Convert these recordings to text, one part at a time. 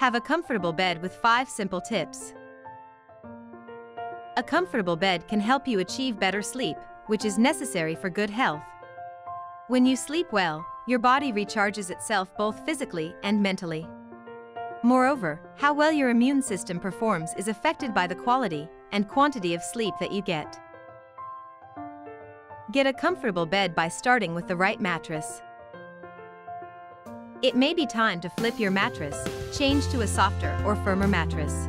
Have a comfortable bed with 5 simple tips. A comfortable bed can help you achieve better sleep, which is necessary for good health. When you sleep well, your body recharges itself both physically and mentally. Moreover, how well your immune system performs is affected by the quality and quantity of sleep that you get. Get a comfortable bed by starting with the right mattress. It may be time to flip your mattress, change to a softer or firmer mattress.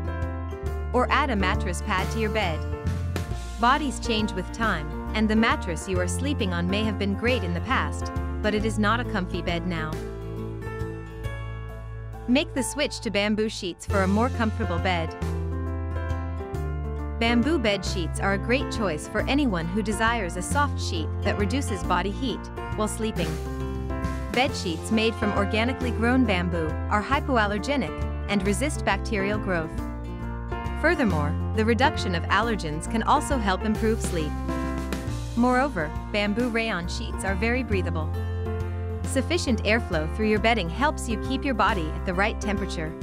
Or add a mattress pad to your bed. Bodies change with time, and the mattress you are sleeping on may have been great in the past, but it is not a comfy bed now. Make the switch to bamboo sheets for a more comfortable bed. Bamboo bed sheets are a great choice for anyone who desires a soft sheet that reduces body heat while sleeping. Bed sheets made from organically grown bamboo are hypoallergenic and resist bacterial growth. Furthermore, the reduction of allergens can also help improve sleep. Moreover, bamboo rayon sheets are very breathable. Sufficient airflow through your bedding helps you keep your body at the right temperature.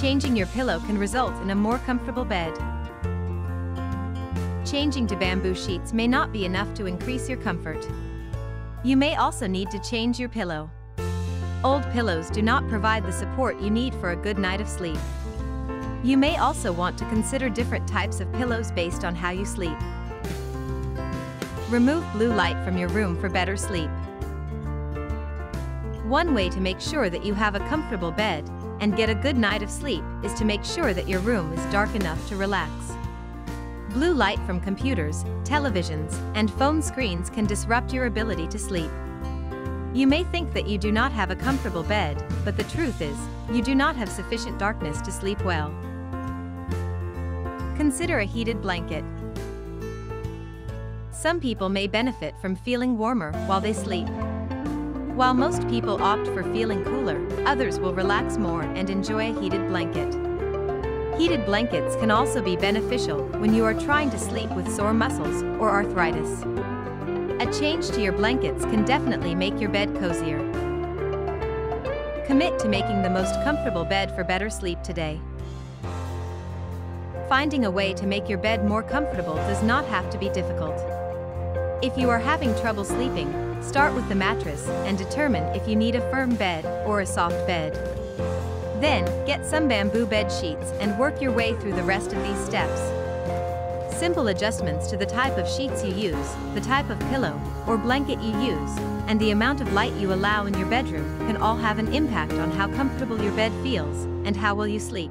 Changing your pillow can result in a more comfortable bed. Changing to bamboo sheets may not be enough to increase your comfort. You may also need to change your pillow. Old pillows do not provide the support you need for a good night of sleep. You may also want to consider different types of pillows based on how you sleep. Remove blue light from your room for better sleep. One way to make sure that you have a comfortable bed and get a good night of sleep is to make sure that your room is dark enough to relax. Blue light from computers, televisions, and phone screens can disrupt your ability to sleep. You may think that you do not have a comfortable bed, but the truth is, you do not have sufficient darkness to sleep well. Consider a heated blanket. Some people may benefit from feeling warmer while they sleep. While most people opt for feeling cooler, others will relax more and enjoy a heated blanket. Heated blankets can also be beneficial when you are trying to sleep with sore muscles or arthritis. A change to your blankets can definitely make your bed cozier. Commit to making the most comfortable bed for better sleep today. Finding a way to make your bed more comfortable does not have to be difficult. If you are having trouble sleeping, start with the mattress and determine if you need a firm bed or a soft bed. Then, get some bamboo bed sheets and work your way through the rest of these steps. Simple adjustments to the type of sheets you use, the type of pillow or blanket you use, and the amount of light you allow in your bedroom can all have an impact on how comfortable your bed feels and how well you sleep.